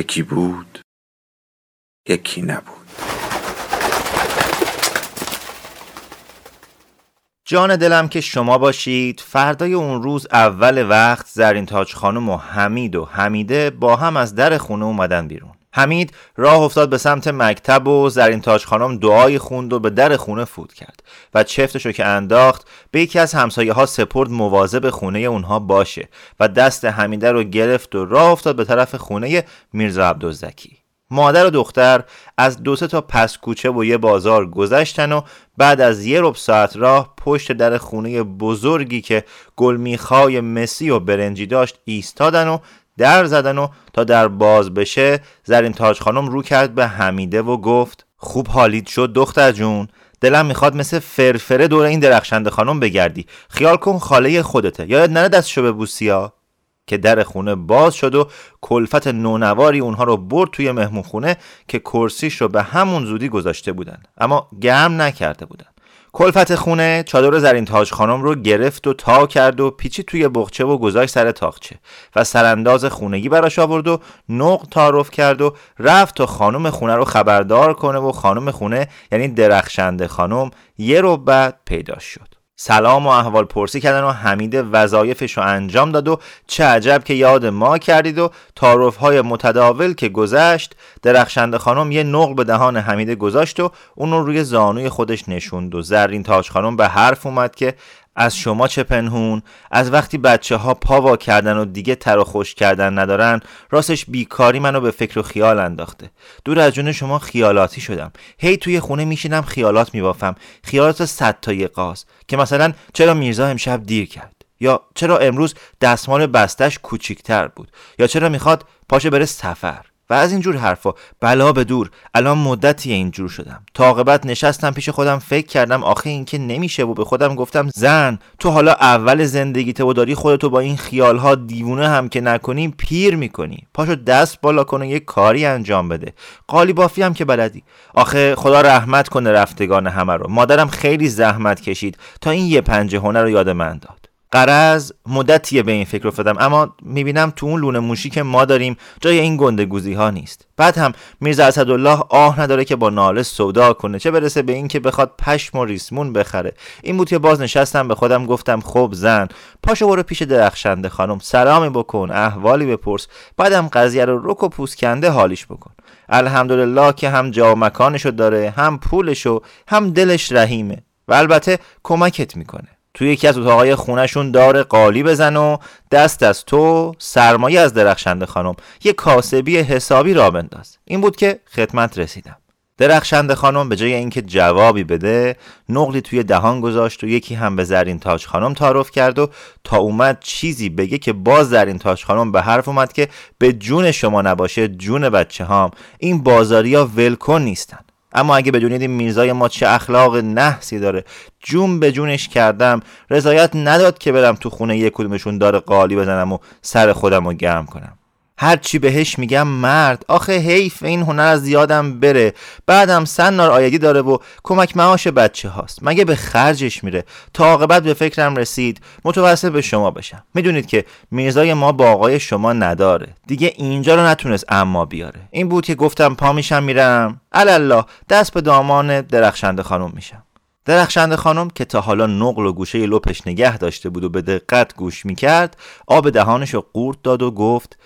یکی بود یکی نبود. جان دلم که شما باشید. فردای اون روز اول وقت زرین تاج خانم و حمید و حمیده با هم از در خونه اومدن بیرون. حمید راه افتاد به سمت مکتب و زرین تاج خانم دعای خوند و به در خونه فوت کرد و چفتشو که انداخت به یکی از همسایه ها سپرد مواظب خونه اونها باشه و دست حمیده رو گرفت و راه افتاد به طرف خونه میرزا عبدالزکی. مادر و دختر از دو سه تا پس کوچه و یه بازار گذشتن و بعد از یه رب ساعت راه پشت در خونه بزرگی که گلمیخای مسی و برنجی داشت ایستادن و در زدن و تا در باز بشه زرین تاج خانم رو کرد به حمیده و گفت خوب حالید شد دختر جون. دلم می‌خواد مثل فرفره دور این درخشنده خانم بگردی. خیال کن خاله خودته. یاد نره دستشو به بوسیا که در خونه باز شد و کلفت نونواری اونها رو برد توی مهمون خونه که کرسیش رو به همون زودی گذاشته بودن. اما گرم نکرده بودن. کلفت خونه چادر زرین تاج خانم رو گرفت و تا کرد و پیچی توی بخچه و گذاشت سر تاخچه و سرانداز خونگی براش آورد و نق تعارف کرد و رفت تا خانم خونه رو خبردار کنه و خانم خونه یعنی درخشنده خانم یه رو بعد پیدا شد. سلام و احوال پرسی کردن و حمید وظایفش رو انجام داد و چه عجب که یاد ما کردید و تعارف های متداول که گذشت. درخشنده خانم یه نقل به دهان حمیده گذاشت و اون رو روی زانوی خودش نشوند و زرین تاج خانم به حرف اومد که از شما چه پنهون؟ از وقتی بچه ها پا کردن و دیگه تر و خوش کردن ندارن راستش بیکاری منو به فکر و خیال انداخته. دور از جون شما خیالاتی شدم. هی توی خونه میشینم خیالات میبافم. خیالات صد تای قاز. که مثلا چرا میرزا امشب دیر کرد؟ یا چرا امروز دستمال بستش کوچیکتر بود؟ یا چرا می‌خواد پاشه بره سفر؟ و از اینجور حرفا. بلا به دور. الان مدتی اینجور شدم. تا عاقبت نشستم پیش خودم فکر کردم آخه این که نمیشه و به خودم گفتم زن. تو حالا اول زندگیت و داری خودتو با این خیالها دیوونه هم که نکنی پیر می‌کنی. پاشو دست بالا کن و یه کاری انجام بده. قالی بافی هم که بلدی. آخه خدا رحمت کنه رفتگان همه رو. مادرم خیلی زحمت کشید. تا این یه پنجه هنر رو یاد من داد. قرض مدتیه به این فکر افتادم. اما می‌بینم تو اون لونه موشی که ما داریم جای این گندگوزی ها نیست. بعد هم میرزا اسدالله آه نداره که با ناله سودا کنه. چه برسه به اینکه بخواد پشم و ریسمون بخره. این بود که باز نشستم به خودم گفتم خب زن. پاشو برو پیش درخشنده خانم. سلامی بکن احوالی بپرس. بعدم قضیه رو رک و پوسکنده حالیش بکن. الحمدلله که هم جا و مکانشو داره هم پولشو هم دلش رحیمه. و البته کمکت می‌کنه. توی یکی از اتاقای خونشون دار قالی بزن و دست از تو سرمایه از درخشنده خانم. یه کاسبی حسابی را بنداز. این بود که خدمت رسیدم. درخشنده خانم به جای اینکه جوابی بده نقلی توی دهان گذاشت و یکی هم به زرین تاج خانم تعارف کرد و تا اومد چیزی بگه که باز زرین تاج خانم به حرف اومد که به جون شما نباشه جون بچه هام این بازاری ها ولکن نیستن. اما اگه بدونید این میرزای ما چه اخلاق نحسی داره. جون به جونش کردم. رضایت نداد که برم تو خونه یک کدومشون داره قالی بزنم و سر خودم رو گرم کنم. هرچی بهش میگم مرد. آخه حیف این هنر از یادم بره. بعدم سنار آیدی داره و کمک معاش بچه هاست. مگه به خرجش میره؟ تا عاقبت به فکرم رسید متوسط به شما بشم. می‌دونید که میرزای ما با آقای شما نداره. دیگه اینجا رو نتونست اما بیاره. این بود که گفتم پا میشم میرم. الله دست به دامان درخشنده خانم میشم. درخشنده خانم که تا حالا نقل و گوشه لپش نگه داشته بود و به دقت گوش می‌کرد آب دهانش رو قورت داد و گفت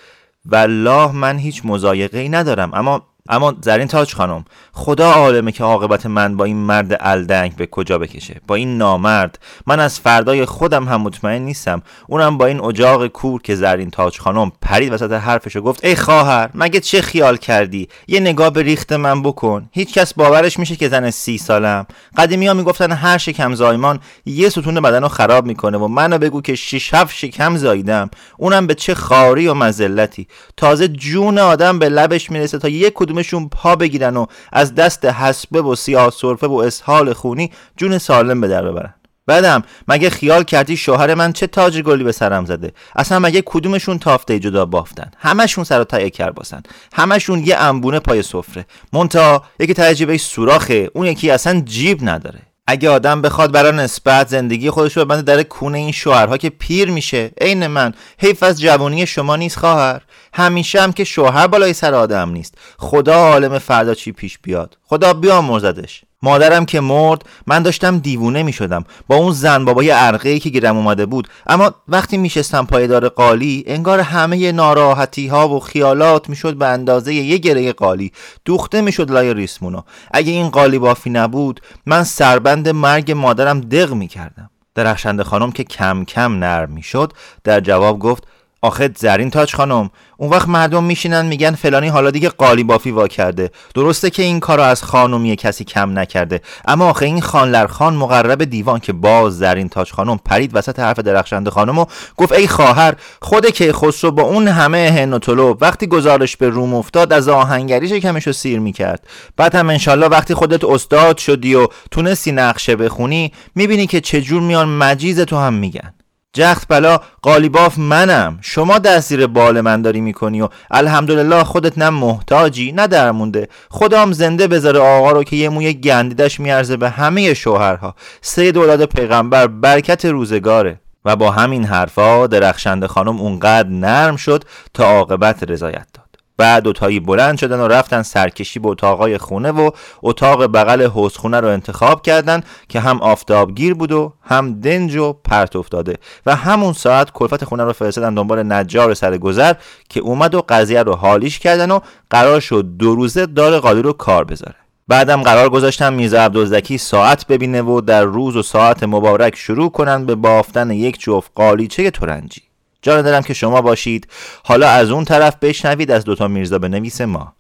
والله من هیچ مزایقه ای ندارم. اما اما زرین تاج خانم خدا عالمه که عاقبت من با این مرد الدنگ به کجا بکشه. با این نامرد من از فردای خودم هم مطمئن نیستم. اونم با این اجاق کور که زرین تاج خانم پرید وسط حرفشو گفت ای خواهر مگه چه خیال کردی؟ یه نگاه به ریخت من بکن. هیچکس باورش میشه که زن سی سالم. قدیمی ها می‌گفتن هر شکم زایمان یه ستون بدن رو خراب می‌کنه و منو بگو که شیش هفت شکم زاییدم. اونم به چه خاری و مزلتی تازه جون آدم به لبش می‌رسه تا یه کدومشون پا بگیرن و از دست حسبه و سیاه سرفه و اسهال خونی جون سالم به در ببرن. بعدم مگه خیال کردی شوهر من چه تاج گلی به سرم زده؟ اصلا مگه کدومشون تافته جدا بافتن؟ همشون سر و تایه کر باسن. همشون یه انبونه پای سفره. مونتا یکی تجربه سوراخه. اون یکی اصلا جیب نداره. اگه آدم بخواد برای نسبت زندگی خودش رو ببنده در کونه این شوهرها که پیر میشه. عین من. حیف از جوانی شما نیست خواهر. همیشه هم که شوهر بالای سر آدم نیست. خدا عالم فردا چی پیش بیاد. خدا بیامرزدش. مادرم که مرد من داشتم دیوونه می شدم با اون زن بابای عرقه که گیرم اومده بود. اما وقتی میشستم پایدار قالی انگار همه ناراحتی ها و خیالات می‌شد به اندازه یه گره قالی. دوخته می‌شد لای ریسمونو. اگه این قالی بافی نبود من سربند مرگ مادرم دق می کردم درخشنده خانم که کم کم نرم می‌شد در جواب گفت آخه زرین تاج خانم اون وقت مردم میشینن میگن فلانی حالا دیگه قالی بافی وا کرده. درسته که این کارو از خانومی کسی کم نکرده اما آخه این خان مقرب دیوان که باز زرین تاج خانم پرید وسط حرف درخشنده خانم و گفت ای خواهر خود که خسرو با اون همه هن و طلو وقتی گزارش به روم افتاد از آهنگریش کمشو سیر می‌کرد. بعد هم انشالله وقتی خودت استاد شدی و تونستی نقشه بخونی می‌بینی که چجور میان مجیز تو هم میگن. جخت بلا قالیباف منم. شما دستیر بال من داری می‌کنی و الحمدلله خودت نه محتاجی نه درمونده. خدام زنده بذاره آقا رو که یه موی گندیدش میارزه به همه شوهرها. سید اولاد پیغمبر برکت روزگاره. و با همین حرفا درخشنده خانم اونقدر نرم شد تا عاقبت رضایت داد. بعد دوتایی بلند شدن و رفتن سرکشی به اتاقای خونه و اتاق بغل حوزخونه رو انتخاب کردن که هم آفتابگیر بود و هم دنج و پرت افتاده و همون ساعت کلفت خونه رو فرستادن دنبال نجار سر گذر که اومد و قضیه رو حالیش کردن و قرار شد دو روزه دار قالی رو کار بذاره. بعدم قرار گذاشتم میرزا عبدالزکی ساعت ببینه و در روز و ساعت مبارک شروع کنن به بافتن یک جفت قالیچه ترنجی. جان دارم که شما باشید. حالا از اون طرف بشنوید از دوتا میرزا به نویس ما.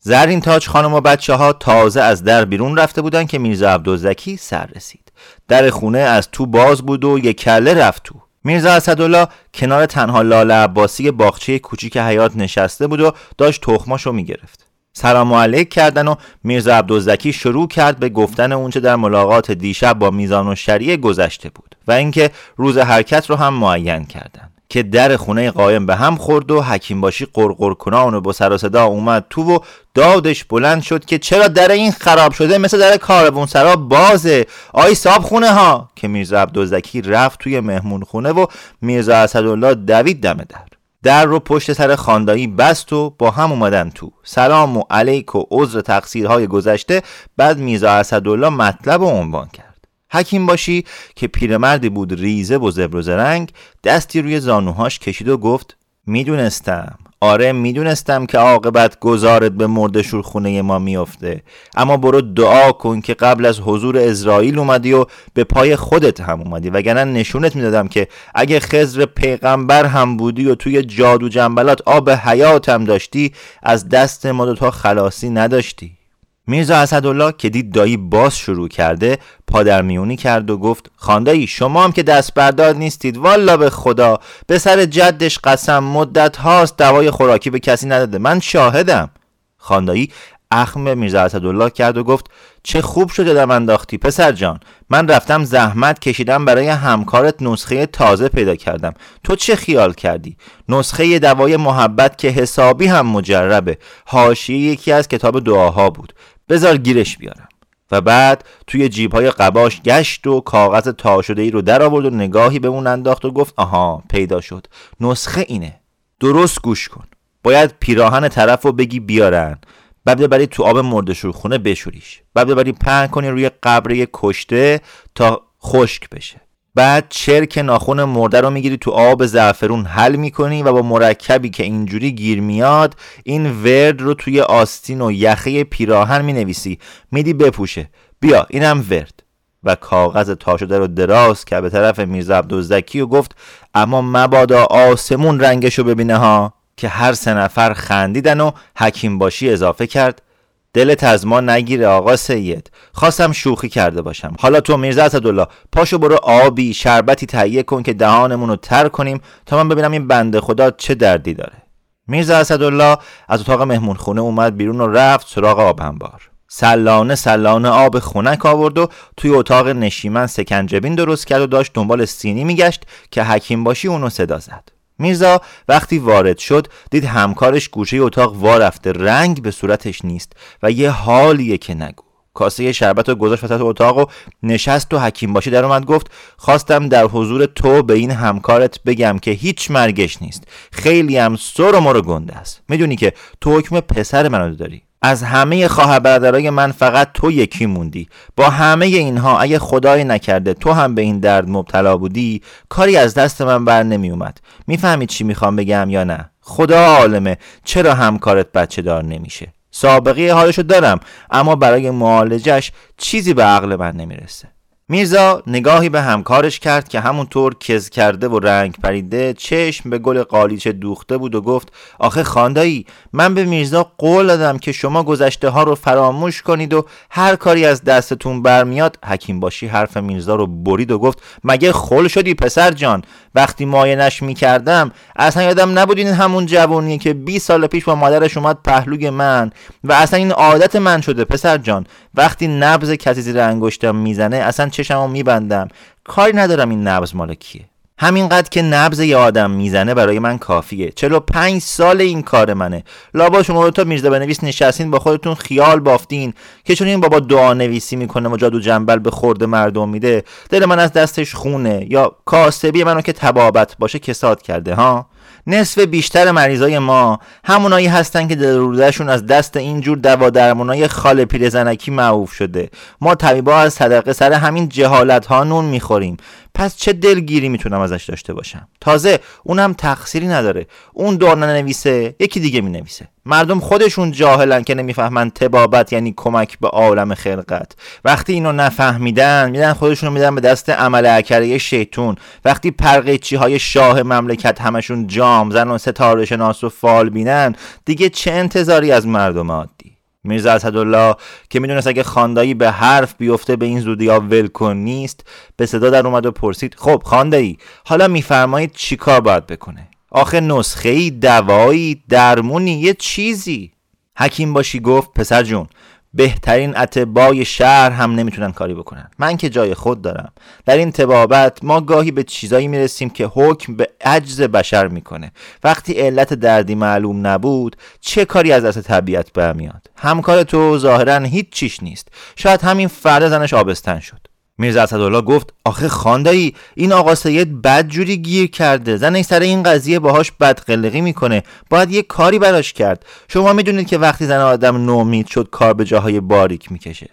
زرین تاج خانم و بچه ها تازه از در بیرون رفته بودن که میرزا عبدالزکی سر رسید. در خونه از تو باز بود و یک کله رفت تو. میرزا اسدالله کنار تنها لاله عباسی باغچه کوچیک حیات نشسته بود و داشت تخماشو می‌گرفت. سلام علیک کردن و میرزا عبدالزکی شروع کرد به گفتن اونچه در ملاقات دیشب با میزان و شریع گذشته بود و اینکه روز حرکت رو هم معین کردن. که در خونه قایم به هم خورد و حکیم باشی قرقر کنان و با سر و صدا اومد تو و دادش بلند شد که چرا در این خراب شده مثل در کاربون سرا بازه؟ آی صاحب خونه ها! که میرزا عبدالزکی رفت توی مهمون خونه و میرزا اسدالله دوید دم در. در رو پشت سر خاندایی بست و با هم اومدن تو. سلام و علیک و عذر تقصیرهای گذشته بعد میرزا اسدالله مطلب و عنوان کرد. حکیم باشی که پیرمردی بود ریزه و زبر و زرنگ دستی روی زانوهاش کشید و گفت می‌دونستم. آره می‌دونستم که عاقبت گذارت به مردشور خونه ما میافته. اما برو دعا کن که قبل از حضور اسرائیل اومدی و به پای خودت هم اومدی. وگرنه نشونت می‌دادم که اگه خزر پیغمبر هم بودی و توی جادو جنبلات آب حیاتم داشتی از دست ما دوتا خلاصی نداشتی. میرزا اسدالله که دید دایی باز شروع کرده پادرمیونی کرد و گفت خاندایی شما هم که دست بردار نیستید والا به خدا به سر جدش قسم مدت هاست دوای خوراکی به کسی نداده من شاهدم. خاندایی اخم میرزا اسدالله کرد و گفت چه خوب شد یادم انداختی پسر جان. من رفتم زحمت کشیدم برای همکارت نسخه تازه پیدا کردم. تو چه خیال کردی؟ نسخه دوای محبت که حسابی هم مجربه. حاشیه یکی از کتاب دعاها بود. بذار گیرش بیارم. و بعد توی جیب های قباش گشت و کاغذ تا شده ای رو در آورد و نگاهی به اون انداخت و گفت آها پیدا شد. نسخه اینه. درست گوش کن. باید پیراهن طرف رو بگی بیارن. بعد ببری تو آب مردشور خونه بشوریش. بعد ببری پهن کنی روی قبر کشته تا خشک بشه. بعد چرک ناخون مرده رو می‌گیری تو آب زعفرون حل می‌کنی و با مرکبی که اینجوری گیر میاد این ورد رو توی آستین و یخه پیراهن می‌نویسی. میدی بپوشه. بیا اینم ورد. و کاغذ تا شده رو دراز که به طرف میرزا عبدالزکی و گفت اما مبادا آسمون رنگشو ببینه ها. که هر سه نفر خندیدن و حکیم باشی اضافه کرد. دلت از ما نگیره آقا سید. خواستم شوخی کرده باشم. حالا تو میرزا اسدالله پاشو برو آبی شربتی تهیه کن که دهانمون رو تر کنیم تا من ببینم این بنده خدا چه دردی داره. میرزا اسدالله از اتاق مهمون خونه اومد بیرون و رفت سراغ آب انبار. سلانه سلانه آب خونک آورد و توی اتاق نشیمن سکنجبین درست کرد و داشت دنبال سینی میگشت که حکیم باشی اونو صدا زد. میرزا وقتی وارد شد دید همکارش گوشه اتاق وا رفته رنگ به صورتش نیست و یه حالیه که نگو. کاسه شربت رو گذاشت وسط اتاق و نشست و حکیم باشی در اومد گفت خواستم در حضور تو به این همکارت بگم که هیچ مرگش نیست. خیلی هم سر و مرو گنده است. می‌دونی که تو حکم پسر منو داری. از همه خواهر برادرای من فقط تو یکی موندی. با همه اینها اگه خدای نکرده تو هم به این درد مبتلا بودی کاری از دست من بر نمی اومد می‌فهمید چی می‌خوام بگم یا نه؟ خدا عالمه چرا همکارت بچه دار نمیشه؟ سابقه حالشو دارم اما برای معالجش چیزی به عقل من نمی‌رسه. میرزا نگاهی به همکارش کرد که همونطور کز کرده و رنگ پریده چشم به گل قالیچه دوخته بود و گفت آخه خاندایی من به میرزا قول دادم که شما گذشته ها رو فراموش کنید و هر کاری از دستتون برمیاد حکیم باشی حرف میرزا رو برید و گفت مگه خل شدی پسر جان؟ وقتی ماینش می‌کردم اصلا یادم نبود این همون جوونیه که 20 سال پیش با مادرش اومد پهلوی من و اصلا این عادت من شده پسر جان. وقتی نبز کسی زیر انگشتم می‌زنه اصلا چشمو میبندم. کاری ندارم این نبز مال کیه. همینقدر که نبز یه آدم می‌زنه برای من کافیه. چلو پنج سال این کار منه. لابا شما تا میرزا بنویس نشستین با خودتون خیال بافتین که چون این بابا دعا نویسی می‌کنه و جادو جنبل به خورده مردم میده دل من از دستش خونه. یا کاسبی منو که تبابت باشه کساد کرده ها؟ نصف بیشتر مریضای ما همونایی هستن که درودشون از دست اینجور دوا درمونای خال پیرزنکی معوف شده. ما طبیبا از صدقه سر همین جهالت ها نون می‌خوریم. پس چه دلگیری می‌تونم ازش داشته باشم؟ تازه اونم تقصیری نداره. اون دور ننویسه یکی دیگه می‌نویسه. مردم خودشون جاهلن که نمی‌فهمن تبابت یعنی کمک به عالم خلقت. وقتی اینو نفهمیدن میدن خودشون میدن به دست عمل اکره شیطون. وقتی پرقیچی های شاه مملکت همشون جام زن و ستاره شناس و فال بینن دیگه چه انتظاری از مردم عادی؟ میرزا اسدالله که می‌دونست اگه خاندایی به حرف بیفته به این زودی ها ولکن نیست. به صدا در اومد و پرسید خب خاندایی حالا میفرمایید چیکار باید بکنه؟ آخه نسخه ای دوایی درمونی یه چیزی. حکیم باشی گفت پسر جون بهترین اتبای شهر هم نمی‌تونن کاری بکنن. من که جای خود دارم. در این تبابت ما گاهی به چیزایی می‌رسیم که حکم به عجز بشر می‌کنه. وقتی علت دردی معلوم نبود چه کاری از دست طبیعت برمیاد؟ همکار تو ظاهرا هیچ چیش نیست. شاید همین فرد زنش آبستن شد. میرزا اسدالله گفت آخه خاندایی این آقا سید بد جوری گیر کرده. زن سر این قضیه باهاش بدقلقی می‌کنه. باید یه کاری براش کرد. شما می‌دونید که وقتی زن آدم نومید شد کار به جاهای باریک می‌کشه.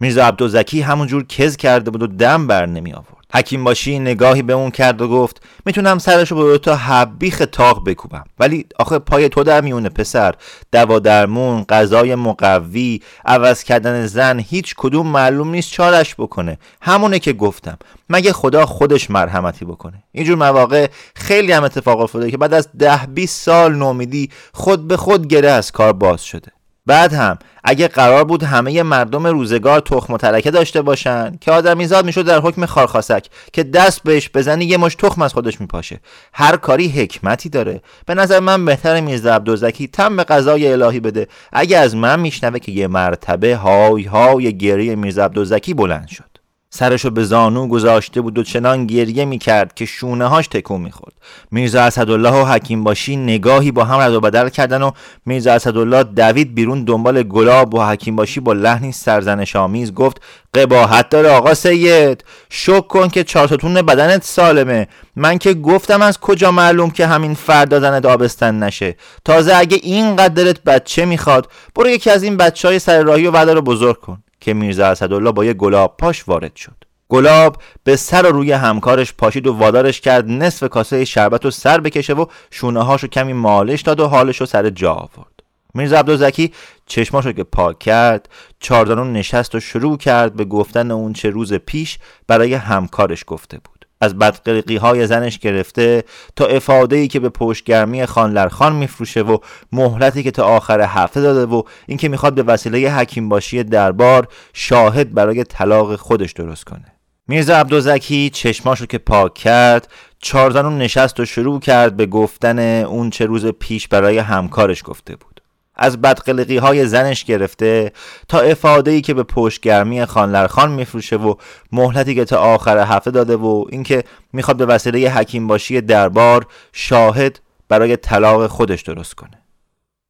میرزا عبدالزکی همونجور کز کرده بود و دم بر نمی آورد حکیم باشی نگاهی به اون کرد و گفت می‌تونم سرشو به تا حبیخ تاق بکوبم. ولی آخه پای تو در میونه پسر. دوا درمون غذای مقوی عوض کردن زن هیچ کدوم معلوم نیست چارش بکنه. همونه که گفتم. مگه خدا خودش مرحمتی بکنه؟ اینجور مواقع خیلی هم اتفاق افتاده که بعد از ده 20 سال نومیدی خود به خود گره از کار باز شده. بعد هم اگه قرار بود همه مردم روزگار تخم و ترکه داشته باشن که آدمیزاد می‌شد در حکم خارخاسک که دست بهش بزنی یه مش تخم از خودش میپاشه. هر کاری حکمتی داره. به نظر من بهتر میرزا عبدالزکی تم به قضای الهی بده. اگه از من میشنوه که یه مرتبه های های گریه میرزا عبدالزکی بلند شد. سرشو به زانو گذاشته بود و چنان گریه می‌کرد که شونه هاش تکون می‌خورد. میرزا اسدالله و حکیم باشی نگاهی با هم رد و بدل کردن و میرزا اسدالله دوید بیرون دنبال گلاب و حکیم باشی با لحنی سرزنش آمیز گفت قباحت داره آقا سید شک کن که چارتاتون بدنت سالمه. من که گفتم از کجا معلوم که همین فردا زنت آبستن نشه. تازه اگه این قدرت بچه می‌خواد برو یکی از این بچه های سر راهی و رو بزرگ کن. که میرزا اسدالله با یه گلاب پاش وارد شد. گلاب به سر و روی همکارش پاشید و وادارش کرد نصف کاسه شربت رو سر بکشه و شونه هاشو کمی مالش داد و حالش رو سر جا آورد. میرزا عبدالزکی چشماشو که پاک کرد چاردانون نشست و شروع کرد به گفتن اون چه روز پیش برای همکارش گفته بود. از بدقلقی های زنش گرفته تا افاده ای که به پشتگرمی خان میفروشه و مهلتی که تا آخر هفته داده و اینکه می‌خواد به وسیله حکیم باشی دربار شاهد برای طلاق خودش درست کنه. میرزا عبدالزکی چشماشو که پاک کرد چارزانون نشست و شروع کرد به گفتن اون چه روز پیش برای همکارش گفته بود. از بدقلقی های زنش گرفته تا افاده ای که به پشتگرمی خانلرخان میفروشه و مهلتی که تا آخر هفته داده و اینکه می‌خواد به وسیله حکیم باشی دربار شاهد برای طلاق خودش درست کنه.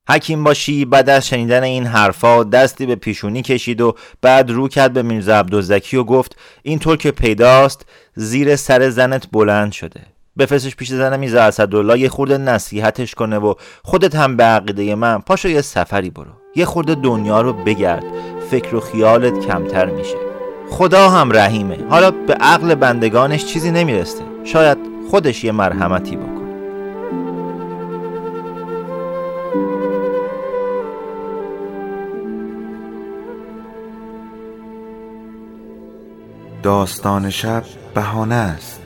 حکیم باشی بعد از شنیدن این حرفا دستی به پیشونی کشید و بعد رو کرد به میرزا عبدالزکی و گفت اینطور که پیداست زیر سر زنت بلند شده. بفرستش پیش زن میرزا اسدالله یه خورده نصیحتش کنه و خودت هم به عقیده من پاشو یه سفری برو. یه خورده دنیا رو بگرد. فکر و خیالت کمتر میشه. خدا هم رحیمه. حالا به عقل بندگانش چیزی نمیرسته شاید خودش یه مرحمتی بکنه. داستان شب بهانه است.